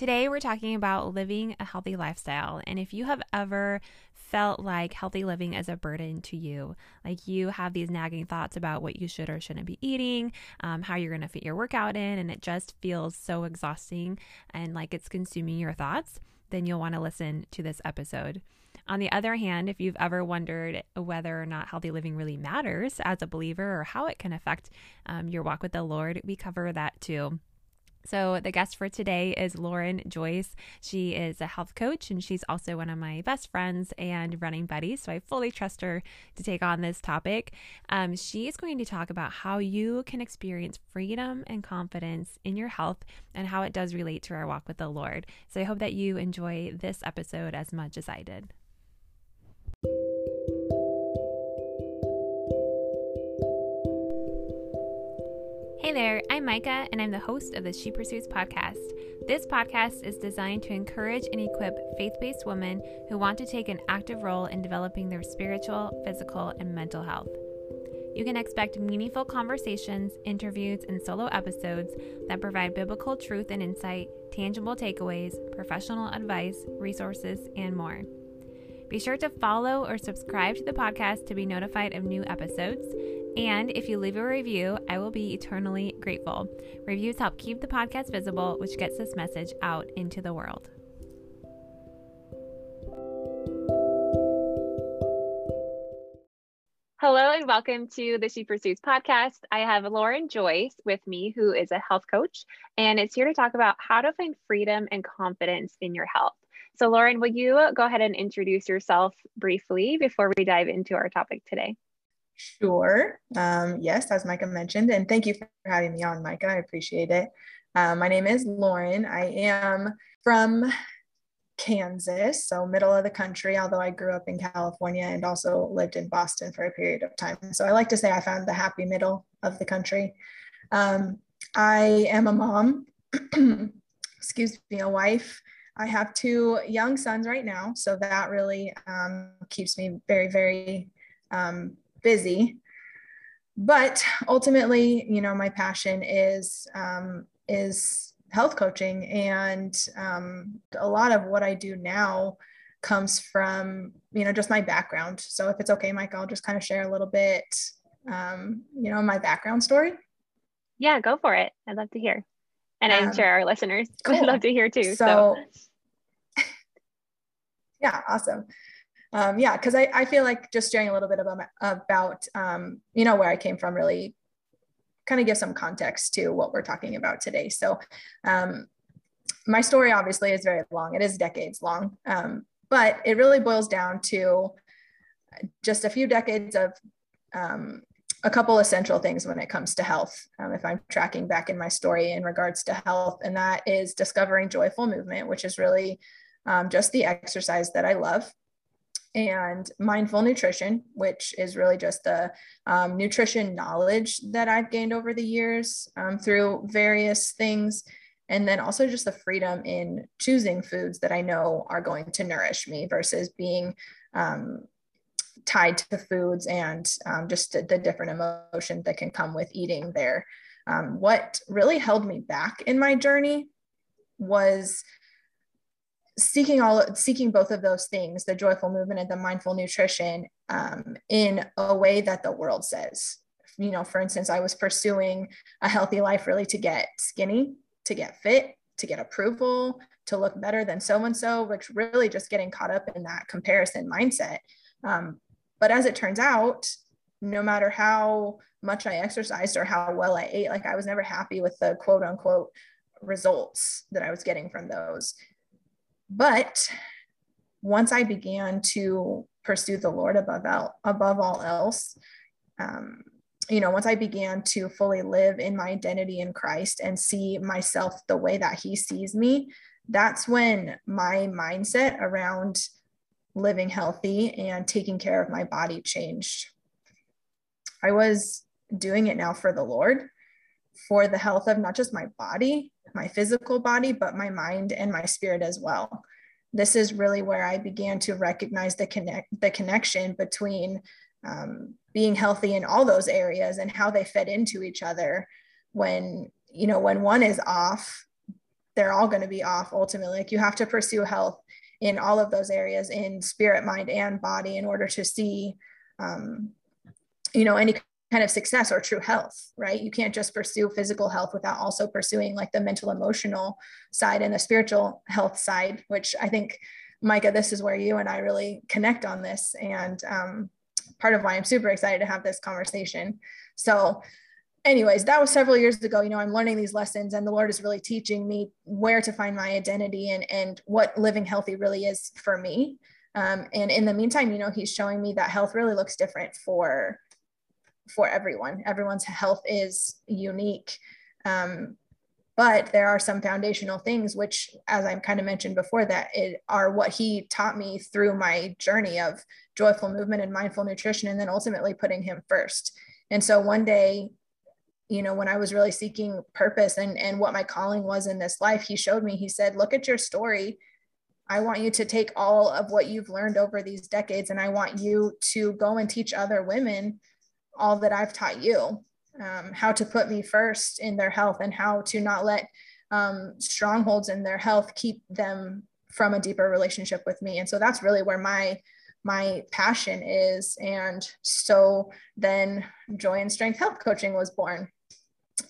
Today, we're talking about living a healthy lifestyle. And if you have ever felt like healthy living is a burden to you, like you have these nagging thoughts about what you should or shouldn't be eating, um, how you're going to fit your workout in, and it just feels so exhausting and like it's consuming your thoughts, then you'll want to listen to this episode. On the other hand, if you've ever wondered whether or not healthy living really matters as a believer or how it can affect um, your walk with the Lord, we cover that too. So, the guest for today is Lauren Joyce. She is a health coach and she's also one of my best friends and running buddies. So, I fully trust her to take on this topic. Um, she is going to talk about how you can experience freedom and confidence in your health and how it does relate to our walk with the Lord. So, I hope that you enjoy this episode as much as I did. Hey there, I'm Micah, and I'm the host of the She Pursues podcast. This podcast is designed to encourage and equip faith based women who want to take an active role in developing their spiritual, physical, and mental health. You can expect meaningful conversations, interviews, and solo episodes that provide biblical truth and insight, tangible takeaways, professional advice, resources, and more. Be sure to follow or subscribe to the podcast to be notified of new episodes. And if you leave a review, I will be eternally grateful. Reviews help keep the podcast visible, which gets this message out into the world. Hello and welcome to the She Pursues podcast. I have Lauren Joyce with me, who is a health coach, and it's here to talk about how to find freedom and confidence in your health. So, Lauren, will you go ahead and introduce yourself briefly before we dive into our topic today? Sure. Um, yes, as Micah mentioned, and thank you for having me on, Micah. I appreciate it. Um, my name is Lauren. I am from Kansas, so middle of the country, although I grew up in California and also lived in Boston for a period of time. So I like to say I found the happy middle of the country. Um, I am a mom, excuse me, a wife. I have two young sons right now, so that really um, keeps me very, very um, busy. But ultimately, you know, my passion is um, is health coaching, and um, a lot of what I do now comes from you know just my background. So if it's okay, Mike, I'll just kind of share a little bit, um, you know, my background story. Yeah, go for it. I'd love to hear, and I'm um, sure our listeners cool. would love to hear too. So, so. yeah, awesome um, yeah, because I, I feel like just sharing a little bit about about um, you know where I came from really kind of give some context to what we're talking about today. So um, my story obviously is very long; it is decades long, um, but it really boils down to just a few decades of um, a couple essential things when it comes to health. Um, if I'm tracking back in my story in regards to health, and that is discovering joyful movement, which is really um, just the exercise that I love and mindful nutrition, which is really just the um, nutrition knowledge that I've gained over the years um, through various things. And then also just the freedom in choosing foods that I know are going to nourish me versus being um, tied to foods and um, just the different emotions that can come with eating there. Um, what really held me back in my journey was seeking all seeking both of those things the joyful movement and the mindful nutrition um, in a way that the world says. You know for instance i was pursuing a healthy life really to get skinny to get fit to get approval to look better than so and so which really just getting caught up in that comparison mindset. Um, but as it turns out no matter how much i exercised or how well i ate like i was never happy with the quote unquote results that i was getting from those but once I began to pursue the Lord above all, above all else, um, you know, once I began to fully live in my identity in Christ and see myself the way that He sees me, that's when my mindset around living healthy and taking care of my body changed. I was doing it now for the Lord, for the health of not just my body, my physical body, but my mind and my spirit as well. This is really where I began to recognize the connect the connection between um, being healthy in all those areas and how they fed into each other. When you know when one is off, they're all going to be off ultimately. Like you have to pursue health in all of those areas in spirit, mind, and body in order to see, um, you know, any kind of success or true health, right? You can't just pursue physical health without also pursuing like the mental, emotional side and the spiritual health side, which I think, Micah, this is where you and I really connect on this. And um, part of why I'm super excited to have this conversation. So, anyways, that was several years ago. You know, I'm learning these lessons, and the Lord is really teaching me where to find my identity and and what living healthy really is for me. Um, and in the meantime, you know, He's showing me that health really looks different for for everyone. Everyone's health is unique. Um, but there are some foundational things which as i kind of mentioned before that it are what he taught me through my journey of joyful movement and mindful nutrition and then ultimately putting him first and so one day you know when i was really seeking purpose and and what my calling was in this life he showed me he said look at your story i want you to take all of what you've learned over these decades and i want you to go and teach other women all that i've taught you um, how to put me first in their health and how to not let um, strongholds in their health keep them from a deeper relationship with me. And so that's really where my my passion is. And so then joy and strength health coaching was born.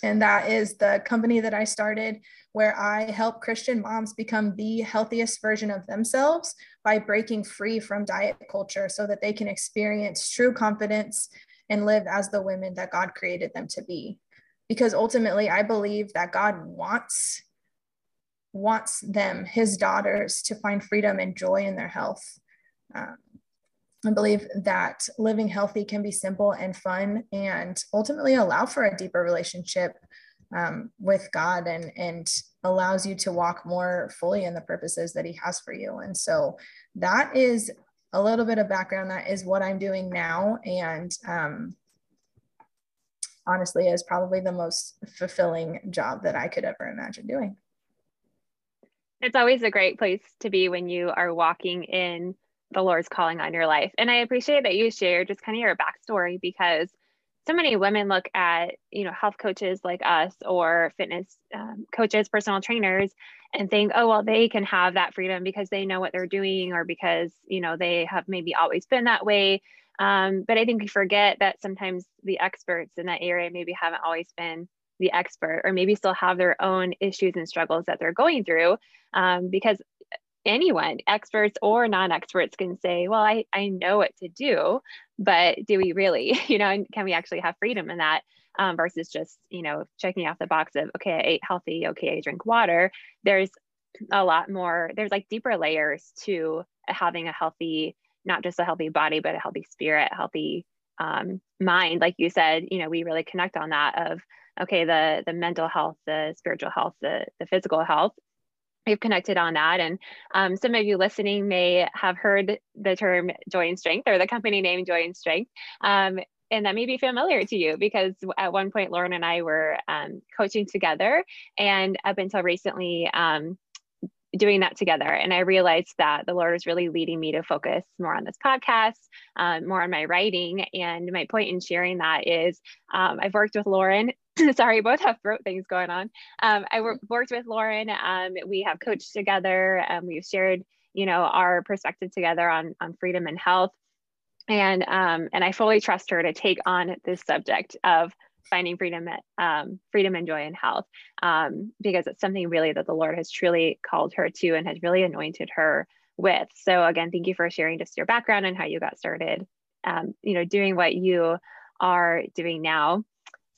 And that is the company that i started where i help christian moms become the healthiest version of themselves by breaking free from diet culture so that they can experience true confidence and live as the women that God created them to be. Because ultimately, I believe that God wants wants them, his daughters, to find freedom and joy in their health. Um, I believe that living healthy can be simple and fun and ultimately allow for a deeper relationship um, with God and, and allows you to walk more fully in the purposes that He has for you. And so that is a little bit of background that is what I'm doing now. And um, honestly, is probably the most fulfilling job that I could ever imagine doing. It's always a great place to be when you are walking in the Lord's calling on your life. And I appreciate that you shared just kind of your backstory because so many women look at you know health coaches like us or fitness um, coaches personal trainers and think oh well they can have that freedom because they know what they're doing or because you know they have maybe always been that way. Um, but i think we forget that sometimes the experts in that area maybe haven't always been the expert or maybe still have their own issues and struggles that they're going through um, because anyone, experts or non-experts can say, well, I, I know what to do, but do we really, you know, and can we actually have freedom in that um, versus just, you know, checking off the box of, okay, I ate healthy, okay, I drink water. There's a lot more, there's like deeper layers to having a healthy, not just a healthy body, but a healthy spirit, healthy um, mind. Like you said, you know, we really connect on that of, okay, the, the mental health, the spiritual health, the, the physical health we've connected on that. And um, some of you listening may have heard the term Joy and Strength or the company name Joy and Strength. Um, and that may be familiar to you because at one point Lauren and I were um, coaching together, and up until recently, um, doing that together. And I realized that the Lord was really leading me to focus more on this podcast, um, more on my writing. And my point in sharing that is um, I've worked with Lauren. Sorry, both have throat things going on. Um, I wor- worked with Lauren. Um, we have coached together. Um, we've shared, you know, our perspective together on on freedom and health. And um, and I fully trust her to take on this subject of finding freedom, um, freedom and joy in health, um, because it's something really that the Lord has truly called her to and has really anointed her with. So again, thank you for sharing just your background and how you got started, um, you know, doing what you are doing now.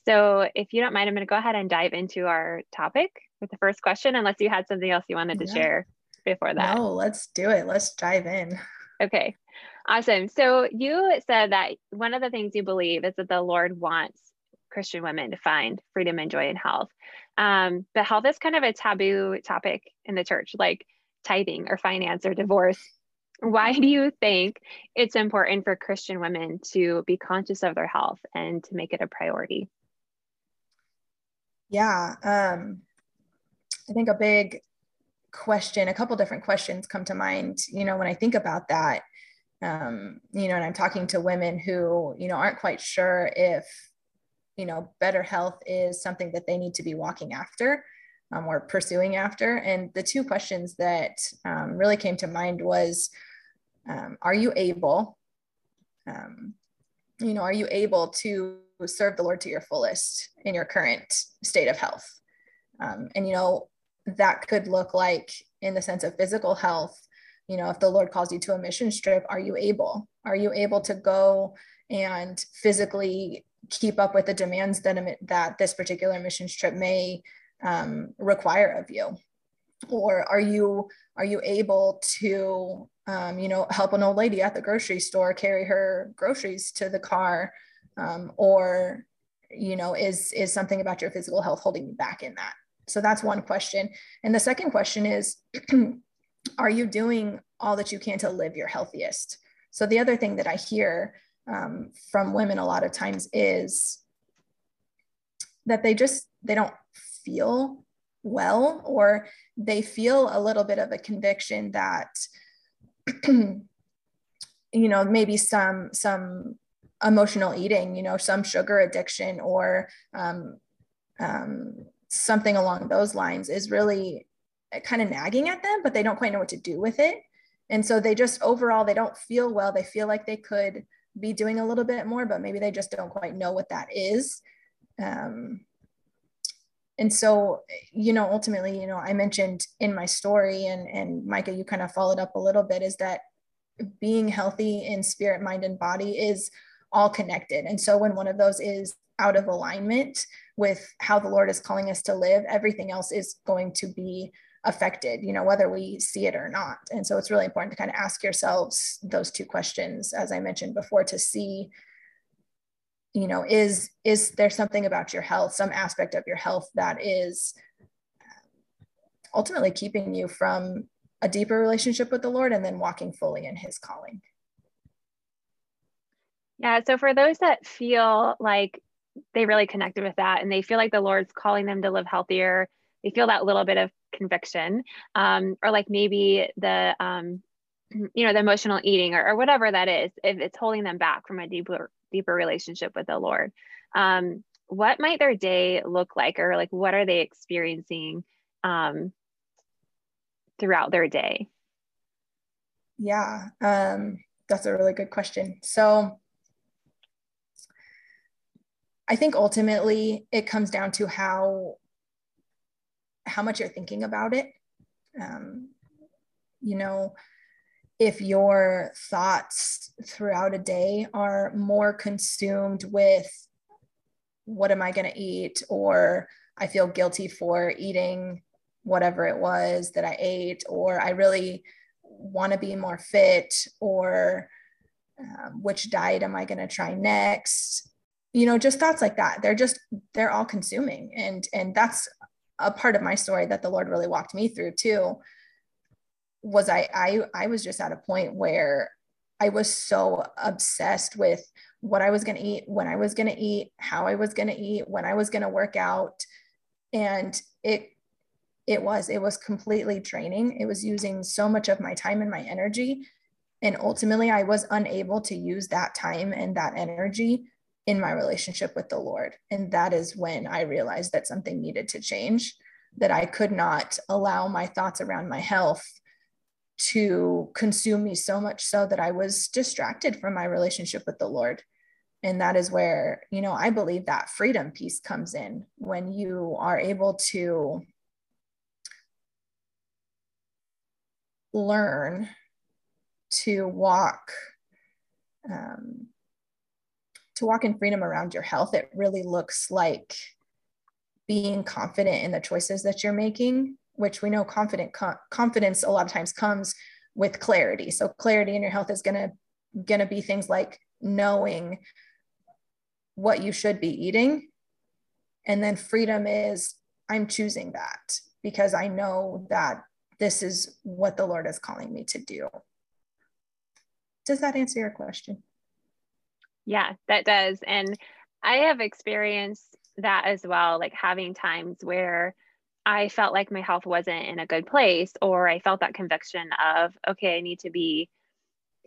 So if you don't mind, I'm going to go ahead and dive into our topic with the first question, unless you had something else you wanted to yeah. share before that. No, let's do it. Let's dive in. Okay. Awesome. So you said that one of the things you believe is that the Lord wants Christian women to find freedom and joy in health. Um, but health is kind of a taboo topic in the church, like tithing or finance or divorce. Why do you think it's important for Christian women to be conscious of their health and to make it a priority? Yeah, um, I think a big question, a couple different questions come to mind, you know, when I think about that. Um, you know, and I'm talking to women who, you know, aren't quite sure if you know better health is something that they need to be walking after um, we're pursuing after. And the two questions that um, really came to mind was, um, are you able, um, you know, are you able to serve the Lord to your fullest in your current state of health? Um, and, you know, that could look like in the sense of physical health, you know, if the Lord calls you to a mission trip, are you able? Are you able to go and physically keep up with the demands that, that this particular mission trip may um, require of you? Or are you are you able to um, you know help an old lady at the grocery store carry her groceries to the car? Um, or you know is is something about your physical health holding you back in that? So that's one question. And the second question is are you doing all that you can to live your healthiest? So the other thing that I hear um, from women a lot of times is that they just they don't feel well or they feel a little bit of a conviction that you know maybe some some emotional eating you know some sugar addiction or um, um, something along those lines is really kind of nagging at them but they don't quite know what to do with it and so they just overall they don't feel well they feel like they could be doing a little bit more, but maybe they just don't quite know what that is. Um, and so, you know, ultimately, you know, I mentioned in my story, and and Micah, you kind of followed up a little bit, is that being healthy in spirit, mind, and body is all connected. And so, when one of those is out of alignment with how the Lord is calling us to live, everything else is going to be affected, you know, whether we see it or not. And so it's really important to kind of ask yourselves those two questions, as I mentioned before, to see, you know, is is there something about your health, some aspect of your health that is ultimately keeping you from a deeper relationship with the Lord and then walking fully in his calling. Yeah. So for those that feel like they really connected with that and they feel like the Lord's calling them to live healthier, they feel that little bit of conviction um, or like maybe the um, you know the emotional eating or, or, whatever that is if it's holding them back from a deeper deeper relationship with the lord. Um, what might their day look like or like what are they experiencing um, throughout their day? Yeah um, that's a really good question. So i think ultimately it comes down to how how much you're thinking about it. Um, you know, if your thoughts throughout a day are more consumed with what am I going to eat, or I feel guilty for eating whatever it was that I ate, or I really want to be more fit, or um, which diet am I going to try next? You know, just thoughts like that. They're just, they're all consuming. And, and that's a part of my story that the Lord really walked me through too was I I I was just at a point where I was so obsessed with what I was going to eat, when I was going to eat, how I was going to eat, when I was going to work out and it it was it was completely draining. It was using so much of my time and my energy and ultimately I was unable to use that time and that energy in my relationship with the Lord. And that is when I realized that something needed to change, that I could not allow my thoughts around my health to consume me so much so that I was distracted from my relationship with the Lord. And that is where, you know, I believe that freedom piece comes in when you are able to learn to walk um, to walk in freedom around your health, it really looks like being confident in the choices that you're making, which we know confident co- confidence a lot of times comes with clarity. So clarity in your health is going to be things like knowing what you should be eating. And then freedom is I'm choosing that because I know that this is what the Lord is calling me to do. Does that answer your question? Yeah, that does. And I have experienced that as well, like having times where I felt like my health wasn't in a good place, or I felt that conviction of, okay, I need to be,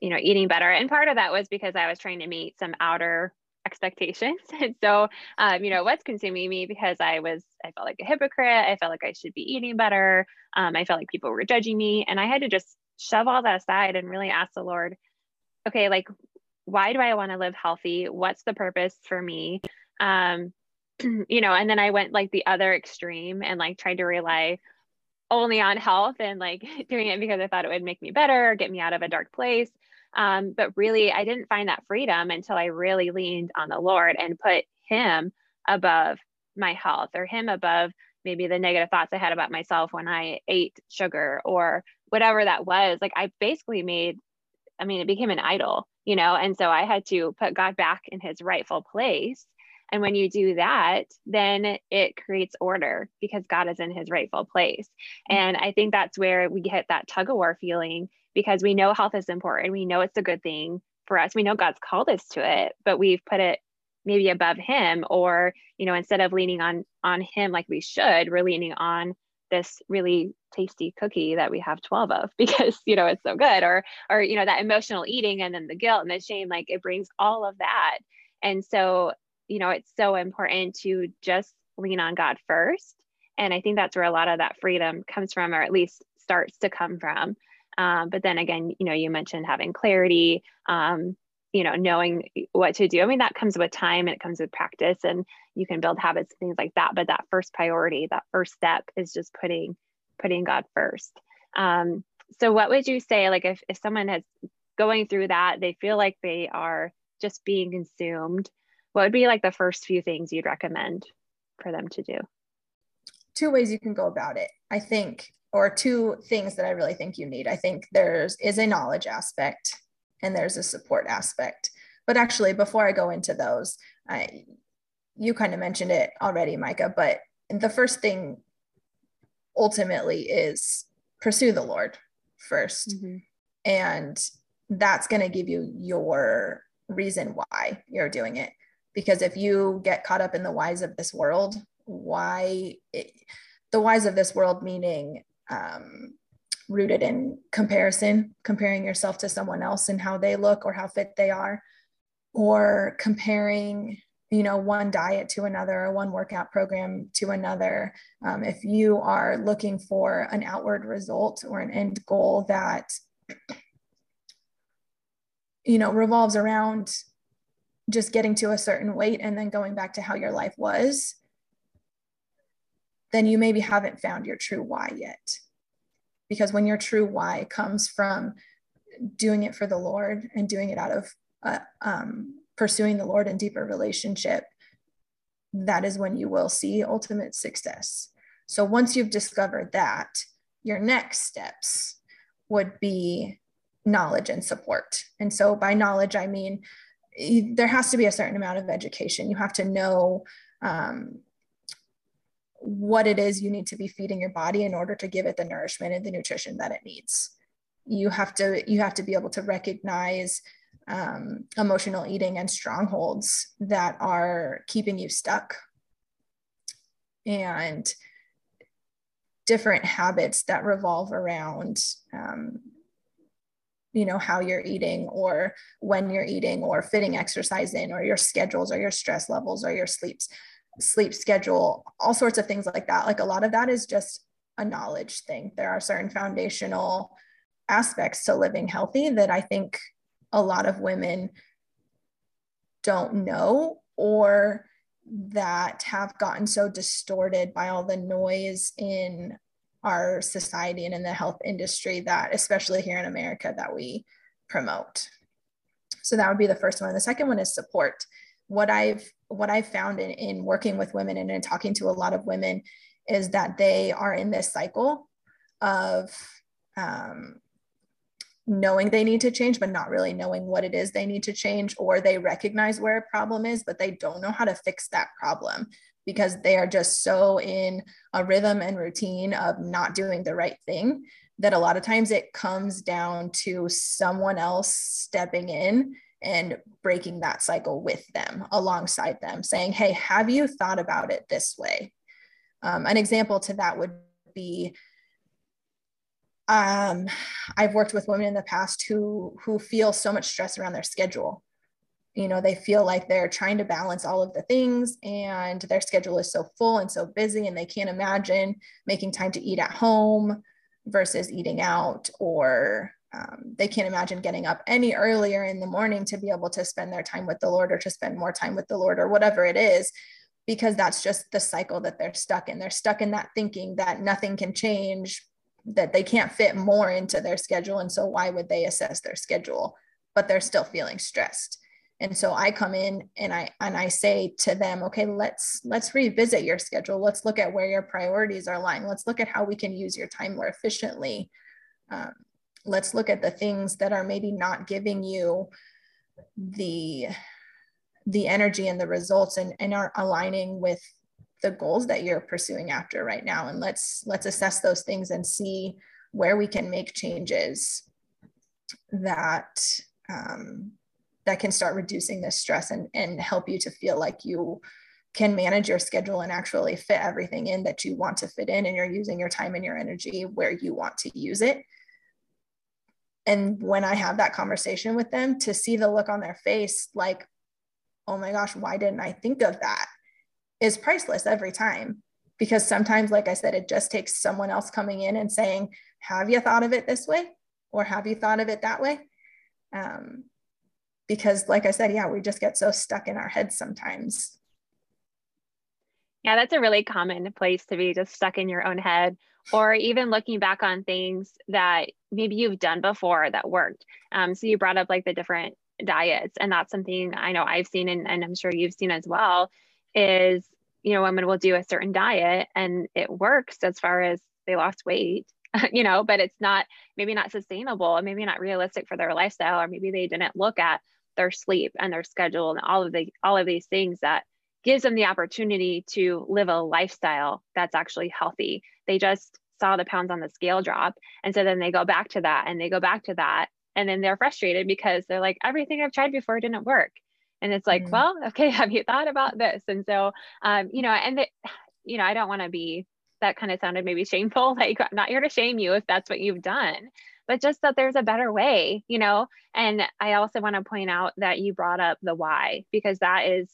you know, eating better. And part of that was because I was trying to meet some outer expectations. And so, um, you know, what's consuming me because I was, I felt like a hypocrite. I felt like I should be eating better. Um, I felt like people were judging me. And I had to just shove all that aside and really ask the Lord, okay, like, why do I want to live healthy? What's the purpose for me? Um, you know, and then I went like the other extreme and like tried to rely only on health and like doing it because I thought it would make me better or get me out of a dark place. Um, but really, I didn't find that freedom until I really leaned on the Lord and put Him above my health or Him above maybe the negative thoughts I had about myself when I ate sugar or whatever that was. Like, I basically made, I mean, it became an idol, you know? And so I had to put God back in His rightful place. And when you do that, then it creates order because God is in his rightful place. Mm-hmm. And I think that's where we get that tug of war feeling because we know health is important. We know it's a good thing for us. We know God's called us to it, but we've put it maybe above him or, you know, instead of leaning on on him like we should, we're leaning on this really tasty cookie that we have 12 of because you know it's so good. Or or you know that emotional eating and then the guilt and the shame like it brings all of that. And so you know it's so important to just lean on god first. And i think that's where a lot of that freedom comes from or at least starts to come from. Um, but then again, you know, you mentioned having clarity, um, you know, knowing what to do. I mean, that comes with time and it comes with practice and you can build habits and things like that. But that first priority, that first step is just putting, putting God first. Um, so what would you say, like if, if someone is going through that, they feel like they are just being consumed, what would be like the first few things you'd recommend for them to do? Two ways you can go about it. I think or two things that I really think you need. I think there's is a knowledge aspect and there's a support aspect. But actually, before I go into those, I, you kind of mentioned it already, Micah. But the first thing ultimately is pursue the Lord 1st mm-hmm. And that's going to give you your reason why you're doing it. Because if you get caught up in the whys of this world, why it, the whys of this world, meaning um, rooted in comparison, comparing yourself to someone else and how they look or how fit they are, or comparing, you know, one diet to another or one workout program to another. Um, if you are looking for an outward result or an end goal that, you know, revolves around just getting to a certain weight and then going back to how your life was, then you maybe haven't found your true why yet. Because when your true why comes from doing it for the Lord and doing it out of uh, um, pursuing the Lord in deeper relationship, that is when you will see ultimate success. So once you've discovered that, your next steps would be knowledge and support. And so by knowledge, I mean there has to be a certain amount of education. You have to know um, what it is you need to be feeding your body in order to give it the nourishment and the nutrition that it needs. You have to you have to be able to recognize um, emotional eating and strongholds that are keeping you stuck. And different habits that revolve around um, you know how you're eating or when you're eating or fitting exercise in or your schedules or your stress levels or your sleeps sleep schedule, all sorts of things like that. Like a lot of that is just a knowledge thing. There are certain foundational aspects to living healthy that I think a lot of women don't know or that have gotten so distorted by all the noise in our society and in the health industry that especially here in America that we promote. So that would be the first one. The second one is support. What I've what I've found in, in working with women and in talking to a lot of women is that they are in this cycle of um, knowing they need to change, but not really knowing what it is they need to change, or they recognize where a problem is, but they don't know how to fix that problem because they are just so in a rhythm and routine of not doing the right thing that a lot of times it comes down to someone else stepping in and breaking that cycle with them alongside them saying hey have you thought about it this way? Um, an example to that would be um, i've worked with women in the past who who feel so much stress around their schedule. You know they feel like they're trying to balance all of the things and their schedule is so full and so busy and they can't imagine making time to eat at home versus eating out or um, they can't imagine getting up any earlier in the morning to be able to spend their time with the lord or to spend more time with the lord or whatever it is because that's just the cycle that they're stuck in. They're stuck in that thinking that nothing can change that they can't fit more into their schedule and so why would they assess their schedule? But they're still feeling stressed. And so i come in and i and i say to them okay let's let's revisit your schedule. Let's look at where your priorities are lying. Let's look at how we can use your time more efficiently. Um, let's look at the things that are maybe not giving you the the energy and the results and, and are aligning with the goals that you're pursuing after right now. And let's let's assess those things and see where we can make changes that um, that can start reducing this stress and, and help you to feel like you can manage your schedule and actually fit everything in that you want to fit in. And you're using your time and your energy where you want to use it and when i have that conversation with them to see the look on their face like oh my gosh why didn't i think of that? is priceless every time. Because sometimes like i said it just takes someone else coming in and saying have you thought of it this way? Or have you thought of it that way? Um, because like i said yeah we just get so stuck in our heads sometimes. Yeah that's a really common place to be just stuck in your own head. Or even looking back on things that maybe you've done before that worked um, so you brought up like the different diets and that's something i know i've seen and, and i'm sure you've seen as well is you know women will do a certain diet and it works as far as they lost weight you know but it's not maybe not sustainable and maybe not realistic for their lifestyle or maybe they didn't look at their sleep and their schedule and all of the all of these things that gives them the opportunity to live a lifestyle that's actually healthy. They just saw the pounds on the scale drop. And so then they go back to that and they go back to that. And then they're frustrated because they're like, everything I've tried before didn't work. And it's like, mm well, okay, have you thought about this? And so, um, you know, and, the, you know, I don't want to be, that kind of sounded maybe shameful. Like, I'm not here to shame you if that's what you've done but just that there's a better way, you know? And I also want to point out that you brought up the why, because that is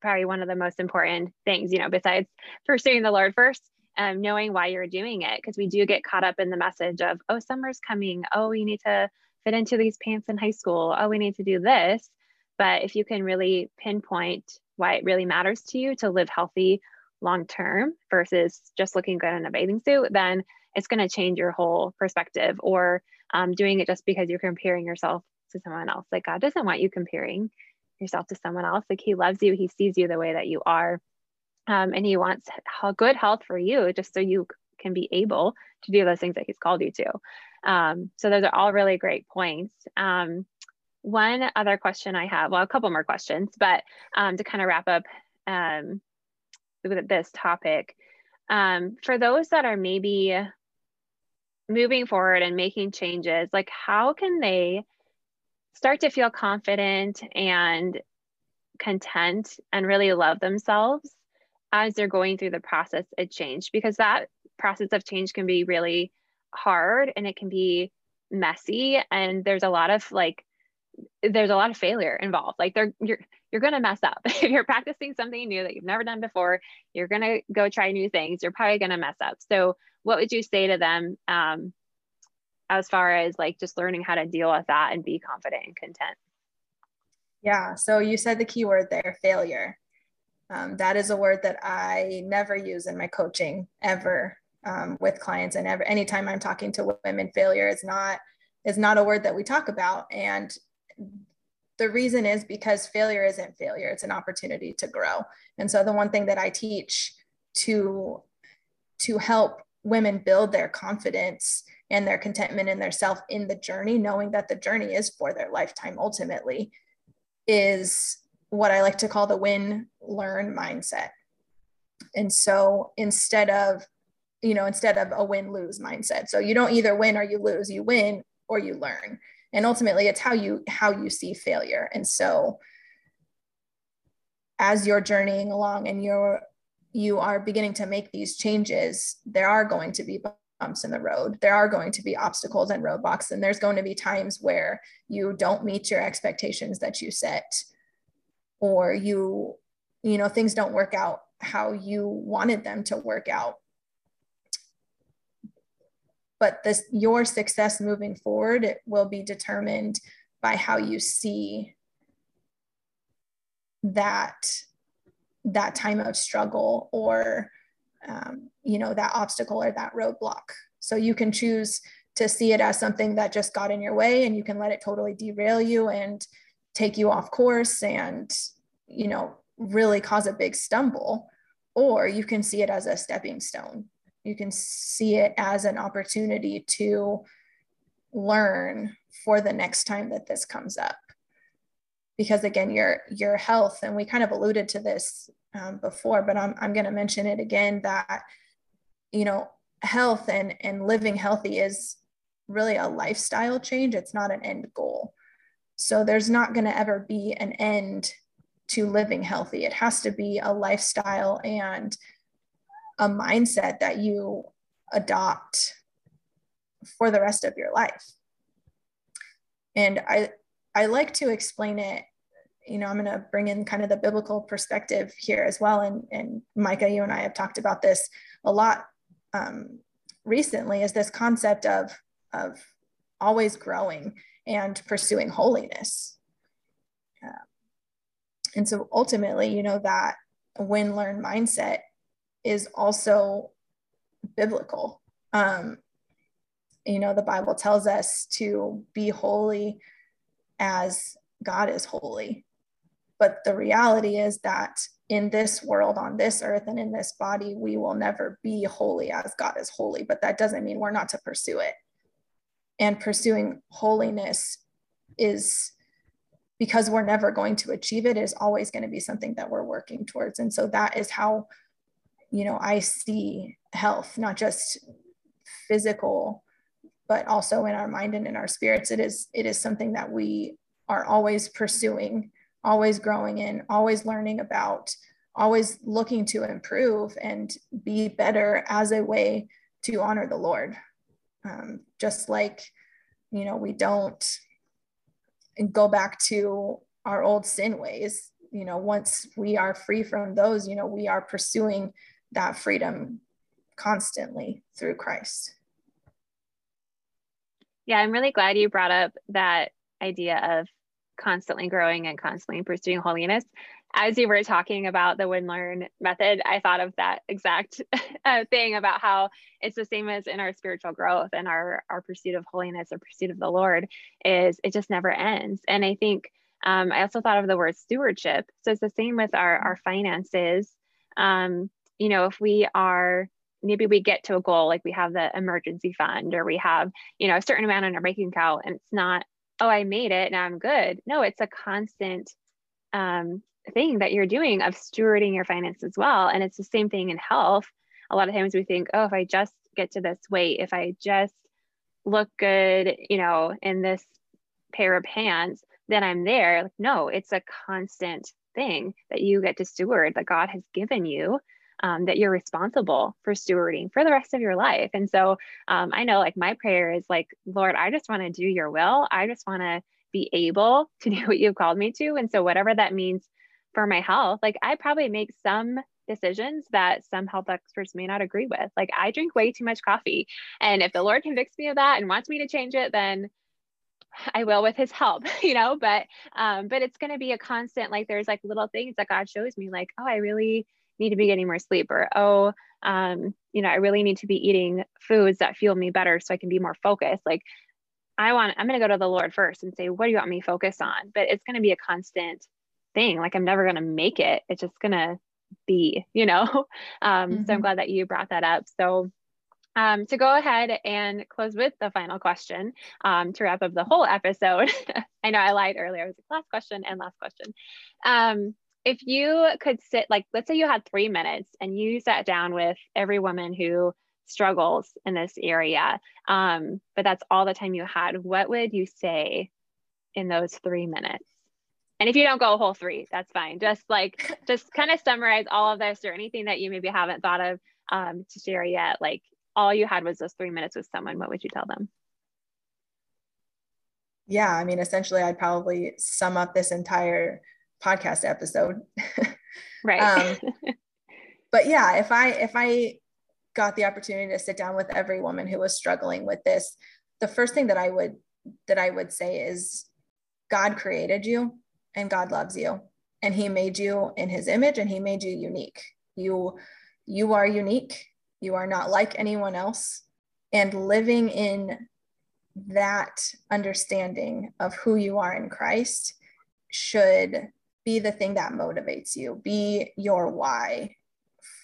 probably one of the most important things, you know, besides pursuing the Lord first, um, knowing why you're doing it. Because we do get caught up in the message of, oh, summer's coming. Oh, we need to fit into these pants in high school. Oh, we need to do this. But if you can really pinpoint why it really matters to you to live healthy long term versus just looking good in a bathing suit, then it's going to change your whole perspective or um, doing it just because you're comparing yourself to someone else. Like God doesn't want you comparing yourself to someone else. Like He loves you, He sees you the way that you are. Um, and He wants good health for you just so you can be able to do those things that He's called you to. Um, so, those are all really great points. Um, one other question I have, well, a couple more questions, but um, to kind of wrap up um, this topic, um, for those that are maybe moving forward and making changes, like how can they start to feel confident and content and really love themselves as they're going through the process of change? Because that process of change can be really hard and it can be messy and there's a lot of like there's a lot of failure involved. Like they're you're you're going to mess up. If you're practicing something new that you've never done before you're going to go try new things. You're probably going to mess up. So what would you say to them um, as far as like just learning how to deal with that and be confident and content? Yeah so you said the key word there failure um, that is a word that i never use in my coaching ever um, with clients. And ever anytime i'm talking to women failure is not is not a word that we talk about. And the reason is because failure isn't failure. It's an opportunity to grow. And so the one thing that i teach to to help women build their confidence and their contentment in their self in the journey knowing that the journey is for their lifetime ultimately is what i like to call the win learn mindset. And so instead of you know instead of a win lose mindset. So you don't either win or you lose. You win or you learn. And ultimately it's how you how you see failure. And so as you're journeying along and you're you are beginning to make these changes there are going to be bumps in the road. There are going to be obstacles and roadblocks. And there's going to be times where you don't meet your expectations that you set or you you know things don't work out how you wanted them to work out. But this your success moving forward it will be determined by how you see that that time of struggle or um, you know that obstacle or that roadblock. So you can choose to see it as something that just got in your way and you can let it totally derail you and take you off course and you know really cause a big stumble or you can see it as a stepping stone. You can see it as an opportunity to learn for the next time that this comes up. Because again your your health and we kind of alluded to this um, before but i'm, I'm going to mention it again that you know health and and living healthy is really a lifestyle change. It's not an end goal so there's not going to ever be an end to living healthy. It has to be a lifestyle and a mindset that you adopt for the rest of your life. And i i like to explain it you know, I'm going to bring in kind of the biblical perspective here as well. And, and Micah, you and I have talked about this a lot um, recently is this concept of, of always growing and pursuing holiness. And so ultimately, you know, that win learn mindset is also biblical. Um, you know, the Bible tells us to be holy as God is holy. But the reality is that in this world, on this earth, and in this body, we will never be holy as God is holy. But that doesn't mean we're not to pursue it. And pursuing holiness is because we're never going to achieve it, is always going to be something that we're working towards. And so that is how, you know, I see health, not just physical, but also in our mind and in our spirits. It is, it is something that we are always pursuing always growing in, always learning about, always looking to improve and be better as a way to honor the Lord. Um, just like, you know, we don't go back to our old sin ways. You know, once we are free from those, you know, we are pursuing that freedom constantly through Christ. Yeah, I'm really glad you brought up that idea of constantly growing and constantly pursuing holiness. As you were talking about the win learn method, I thought of that exact uh, thing about how it's the same as in our spiritual growth and our, our pursuit of holiness or pursuit of the Lord is it just never ends. And I think um, I also thought of the word stewardship. So it's the same with our, our finances. Um, you know, if we are maybe we get to a goal like we have the emergency fund or we have you know a certain amount in our bank account and it's not oh, I made it, now I'm good. No, it's a constant um, thing that you're doing of stewarding your finances as well. And it's the same thing in health. A lot of times we think, oh, if I just get to this weight, if I just look good, you know, in this pair of pants, then I'm there. Like, no, it's a constant thing that you get to steward that God has given you um, that you're responsible for stewarding for the rest of your life. And so um, I know like my prayer is like, Lord, I just want to do your will. I just want to be able to do what you've called me to. And so whatever that means for my health, like I probably make some decisions that some health experts may not agree with. Like I drink way too much coffee. And if the Lord convicts me of that and wants me to change it, then I will with his help, you know, but um, but it's gonna be a constant, like there's like little things that God shows me, like, oh, I really need to be getting more sleep or oh um, you know i really need to be eating foods that fuel me better so i can be more focused like i want i'm to go to the lord first and say what do you want me focused on but it's to be a constant thing like i'm never going to make it it's just going to be you know um, mm-hmm. so i'm mm-hmm. glad that you brought that up so um, to go ahead and close with the final question um, to wrap up the whole episode. I know I lied earlier. I was like, last question and last question. Um, if you could sit like let's say you had three minutes and you sat down with every woman who struggles in this area um, but that's all the time you had what would you say in those three minutes and if you don't go a whole three that's fine. Just like just kind of summarize all of this or anything that you maybe haven't thought of um, to share yet. Like all you had was those three minutes with someone. What would you tell them? Yeah i mean essentially i'd probably sum up this entire podcast episode. Right. um, but yeah, if I if I got the opportunity to sit down with every woman who was struggling with this, the first thing that I would that I would say is God created you and God loves you and he made you in his image and he made you unique. You you are unique. You are not like anyone else and living in that understanding of who you are in Christ should be the thing that motivates you, be your why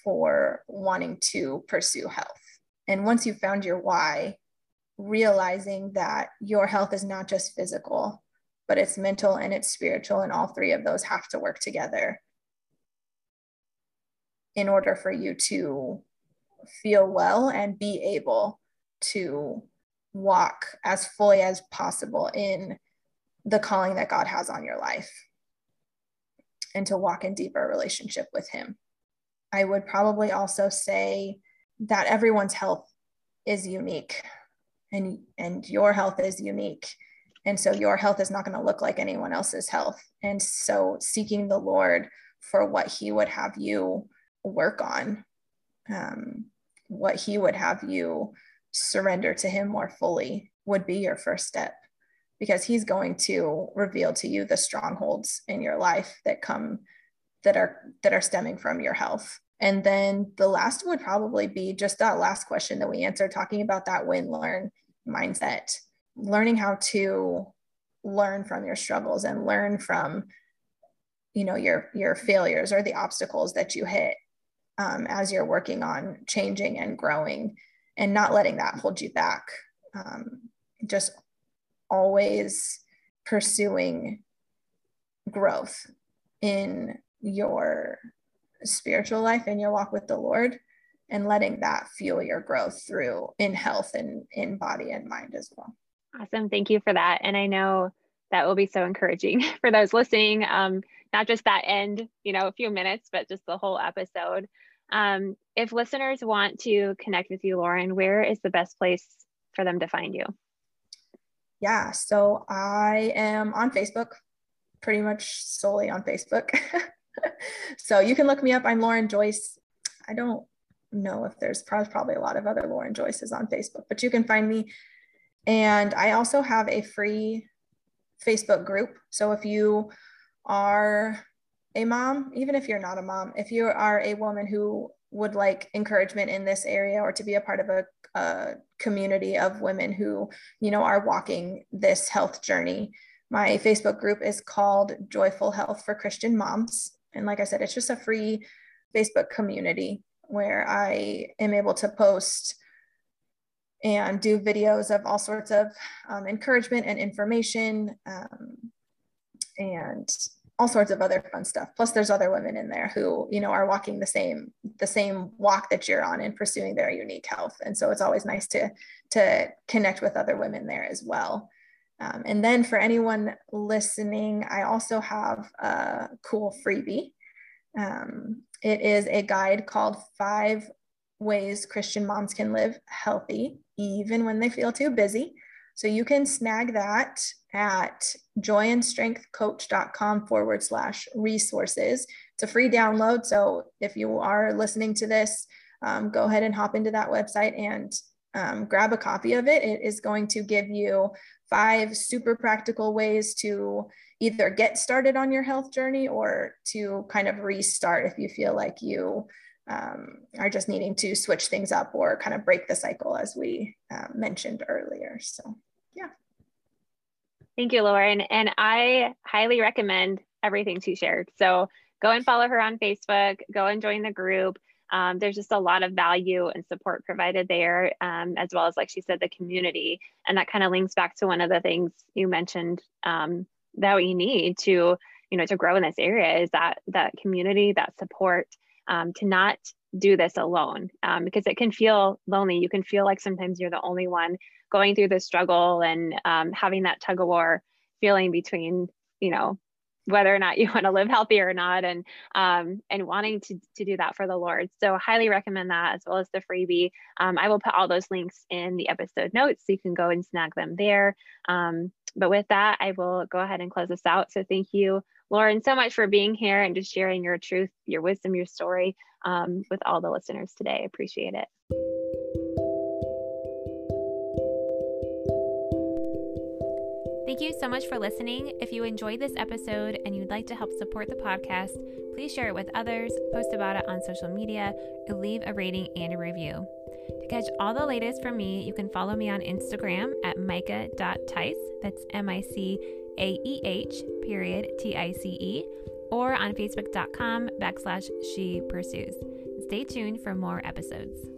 for wanting to pursue health. And once you've found your why, realizing that your health is not just physical, but it's mental and it's spiritual, and all three of those have to work together in order for you to feel well and be able to walk as fully as possible in the calling that God has on your life and to walk in deeper relationship with Him. I would probably also say that everyone's health is unique and, and your health is unique. And so your health is not going to look like anyone else's health. And so seeking the Lord for what He would have you work on, um, what He would have you surrender to Him more fully would be your first step because He's going to reveal to you the strongholds in your life that come that are that are stemming from your health. And then the last would probably be just that last question that we answered, talking about that win learn mindset, learning how to learn from your struggles and learn from you know your your failures or the obstacles that you hit um, as you're working on changing and growing and not letting that hold you back. Um, just always pursuing growth in your spiritual life and your walk with the Lord and letting that fuel your growth through in health and in body and mind as well. Awesome. Thank you for that. And I know that will be so encouraging for those listening. Um, not just that end, you know, a few minutes, but just the whole episode. Um, if listeners want to connect with you, Lauren, where is the best place for them to find you? Yeah, so I am on Facebook, pretty much solely on Facebook. so you can look me up. I'm Lauren Joyce. I don't know if there's probably a lot of other Lauren Joyces on Facebook, but you can find me. And I also have a free Facebook group. So if you are a mom, even if you're not a mom, if you are a woman who would like encouragement in this area or to be a part of a, a community of women who, you know, are walking this health journey, my Facebook group is called Joyful Health for Christian Moms. And like I said, it's just a free Facebook community where I am able to post and do videos of all sorts of um, encouragement and information um, and all sorts of other fun stuff. Plus there's other women in there who you know are walking the same the same walk that you're on and pursuing their unique health. And so it's always nice to to connect with other women there as well. Um, and then for anyone listening i also have a cool freebie. Um, it is a guide called five ways christian moms can live healthy even when they feel too busy so you can snag that at joyandstrengthcoach.com forward slash resources. It's a free download. So if you are listening to this, um, go ahead and hop into that website and um, grab a copy of it. It is going to give you five super practical ways to either get started on your health journey or to kind of restart if you feel like you um, are just needing to switch things up or kind of break the cycle as we uh, mentioned earlier. So, yeah. Thank you, Lauren. And I highly recommend everything she shared. So go and follow her on Facebook, go and join the group. Um, there's just a lot of value and support provided there, um, as well as, like she said, the community. And that kind of links back to one of the things you mentioned um, that we need to, you know, to grow in this area is that that community, that support, um, to not do this alone um, because it can feel lonely. You can feel like sometimes you're the only one going through the struggle and um, having that tug of war feeling between, you know, whether or not you want to live healthy or not and um, and wanting to, to do that for the lord. So highly recommend that as well as the freebie. Um, i will put all those links in the episode notes so you can go and snag them there. Um, but with that i will go ahead and close this out. So thank you Lauren, so much for being here and just sharing your truth, your wisdom, your story um, with all the listeners today. Appreciate it. Thank you so much for listening. If you enjoyed this episode and you'd like to help support the podcast, please share it with others, post about it on social media, leave a rating and a review. To catch all the latest from me, you can follow me on Instagram at micaeh.tice. That's M I C A E H period T I C E, or on facebook.com backslash she pursues. Stay tuned for more episodes.